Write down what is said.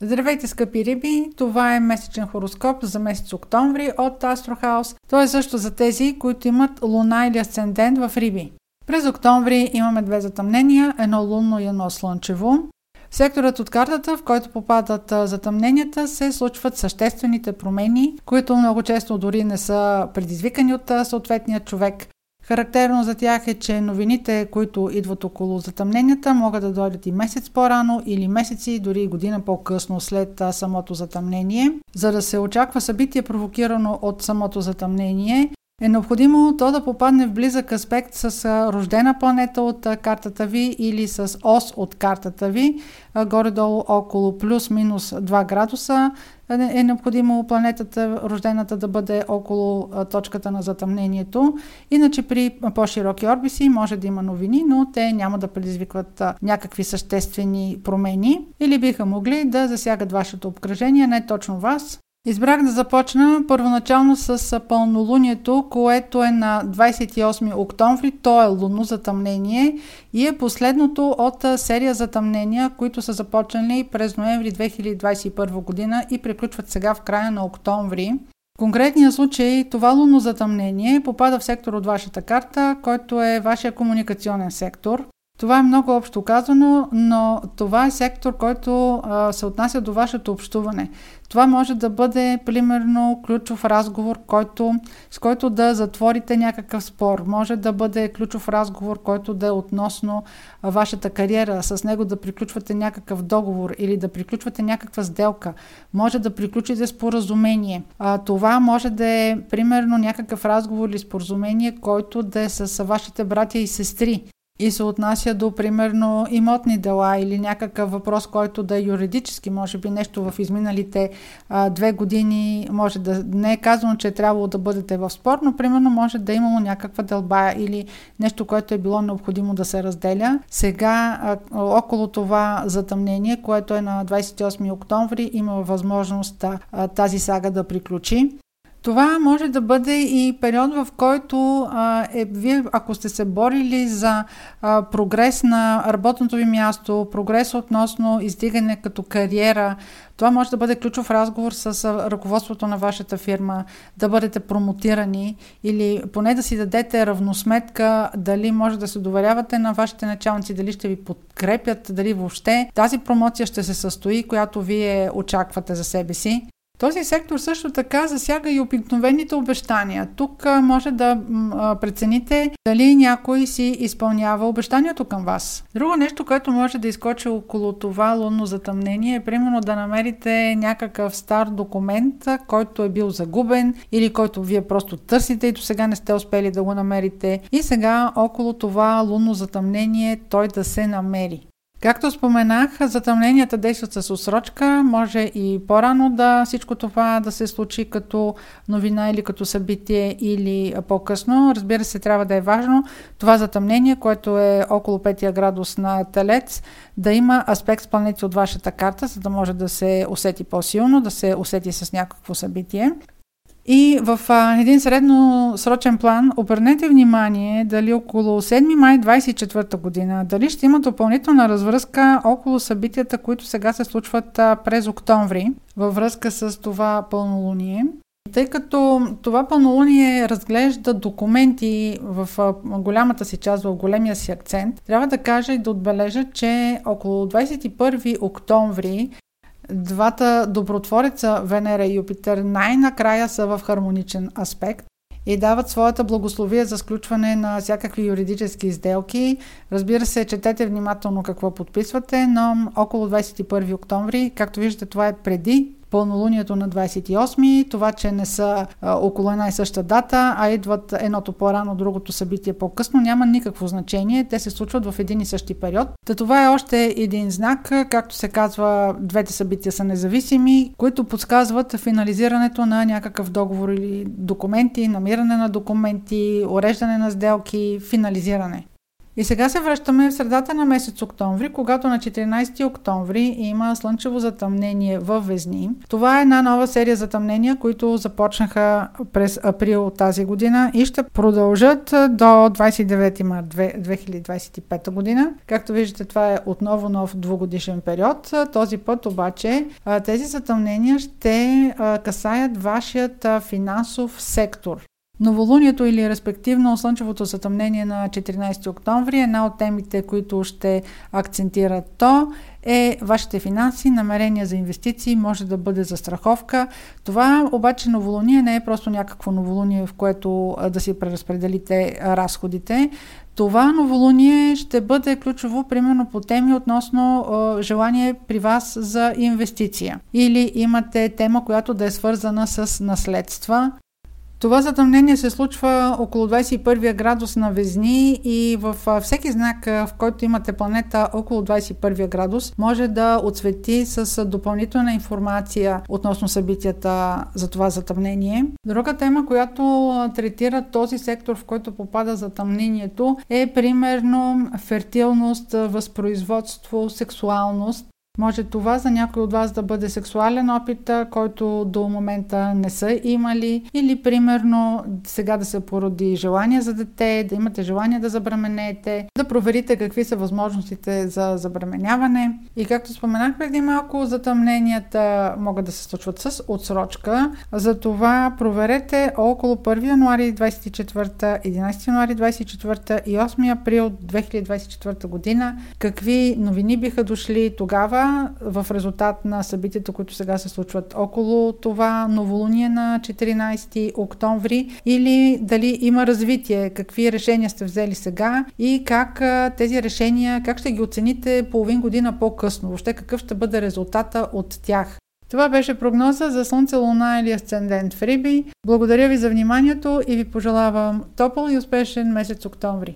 Здравейте, скъпи риби! Това е месечен хороскоп за месец октомври от Астрохаус. Той е също за тези, които имат луна или асцендент в риби. През октомври имаме две затъмнения, едно лунно и едно слънчево. Секторът от картата, в който попадат затъмненията, се случват съществените промени, които много често дори не са предизвикани от съответния човек. Характерно за тях е, че новините, които идват около затъмненията, могат да дойдат и месец по-рано или месеци, дори и година по-късно след самото затъмнение. За да се очаква събитие провокирано от самото затъмнение, е необходимо то да попадне в близък аспект с рождена планета от картата ви или с ос от картата ви, горе-долу около плюс-минус 2 градуса е необходимо планетата, рождената да бъде около точката на затъмнението. Иначе при по-широки орбиси може да има новини, но те няма да предизвикват някакви съществени промени или биха могли да засягат вашето обкръжение, не точно вас, Избрах да започна първоначално с пълнолунието, което е на 28 октомври. То е лунно затъмнение и е последното от серия затъмнения, които са започнали през ноември 2021 година и приключват сега в края на октомври. В конкретния случай това лунно затъмнение попада в сектор от вашата карта, който е вашия комуникационен сектор. Това е много общо казано, но това е сектор, който а, се отнася до вашето общуване. Това може да бъде, примерно, ключов разговор, който, с който да затворите някакъв спор. Може да бъде ключов разговор, който да е относно а, вашата кариера. С него да приключвате някакъв договор или да приключвате някаква сделка. Може да приключите споразумение. А, това може да е, примерно, някакъв разговор или споразумение, който да е с вашите братя и сестри и се отнася до, примерно, имотни дела или някакъв въпрос, който да е юридически, може би нещо в изминалите а, две години, може да не е казано, че е трябвало да бъдете в спор, но примерно може да е имало някаква дълба или нещо, което е било необходимо да се разделя. Сега, а, около това затъмнение, което е на 28 октомври, има възможност а, тази сага да приключи. Това може да бъде и период, в който а, е, вие, ако сте се борили за а, прогрес на работното ви място, прогрес относно издигане като кариера, това може да бъде ключов разговор с ръководството на вашата фирма, да бъдете промотирани или поне да си дадете равносметка дали може да се доверявате на вашите началници, дали ще ви подкрепят, дали въобще тази промоция ще се състои, която вие очаквате за себе си. Този сектор също така засяга и обикновените обещания. Тук може да прецените дали някой си изпълнява обещанието към вас. Друго нещо, което може да изкочи около това лунно затъмнение е примерно да намерите някакъв стар документ, който е бил загубен или който вие просто търсите и до сега не сте успели да го намерите. И сега около това лунно затъмнение той да се намери. Както споменах, затъмненията действат с отсрочка. Може и по-рано да всичко това да се случи като новина или като събитие или по-късно. Разбира се, трябва да е важно това затъмнение, което е около 5 градус на Телец, да има аспект с планети от вашата карта, за да може да се усети по-силно, да се усети с някакво събитие. И в а, един средносрочен план обърнете внимание дали около 7 май 24 година, дали ще има допълнителна развръзка около събитията, които сега се случват а, през октомври във връзка с това пълнолуние. Тъй като това пълнолуние разглежда документи в голямата си част, в големия си акцент, трябва да кажа и да отбележа, че около 21 октомври Двата добротвореца Венера и Юпитер най-накрая са в хармоничен аспект и дават своята благословие за сключване на всякакви юридически изделки. Разбира се, четете внимателно какво подписвате, но около 21 октомври, както виждате, това е преди пълнолунието на 28, това, че не са а, около една и съща дата, а идват едното по-рано, другото събитие по-късно, няма никакво значение. Те се случват в един и същи период. Та това е още един знак, както се казва, двете събития са независими, които подсказват финализирането на някакъв договор или документи, намиране на документи, уреждане на сделки, финализиране. И сега се връщаме в средата на месец октомври, когато на 14 октомври има слънчево затъмнение в Везни. Това е една нова серия затъмнения, които започнаха през април тази година и ще продължат до 29 март 2025 година. Както виждате, това е отново нов двугодишен период. Този път обаче тези затъмнения ще касаят вашият финансов сектор. Новолунието или респективно слънчевото затъмнение на 14 октомври, една от темите, които ще акцентират то, е вашите финанси, намерения за инвестиции, може да бъде за страховка. Това обаче новолуние не е просто някакво новолуние, в което да си преразпределите разходите. Това новолуние ще бъде ключово, примерно по теми относно е, желание при вас за инвестиция. Или имате тема, която да е свързана с наследства, това затъмнение се случва около 21 градус на Везни и в всеки знак, в който имате планета около 21 градус, може да отсвети с допълнителна информация относно събитията за това затъмнение. Друга тема, която третира този сектор, в който попада затъмнението, е примерно фертилност, възпроизводство, сексуалност. Може това за някой от вас да бъде сексуален опит, който до момента не са имали, или примерно сега да се породи желание за дете, да имате желание да забременете, да проверите какви са възможностите за забременяване. И както споменах преди малко, затъмненията могат да се случват с отсрочка. Затова проверете около 1 януари 24, 11 януари 24 и 8 април 2024 година какви новини биха дошли тогава в резултат на събитията, които сега се случват около това новолуние на 14 октомври или дали има развитие, какви решения сте взели сега и как тези решения, как ще ги оцените половин година по-късно, въобще какъв ще бъде резултата от тях. Това беше прогноза за Слънце, Луна или Асцендент в Риби. Благодаря ви за вниманието и ви пожелавам топъл и успешен месец октомври.